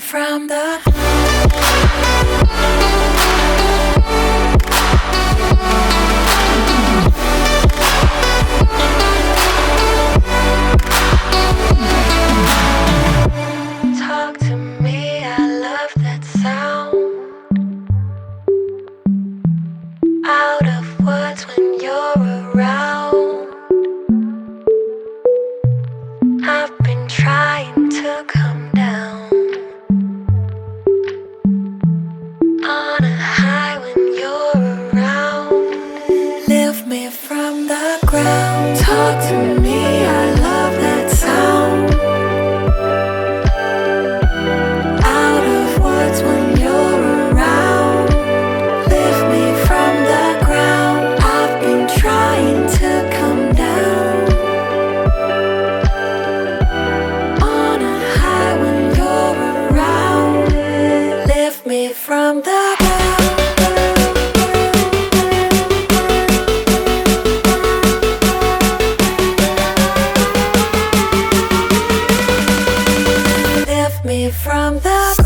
from the from the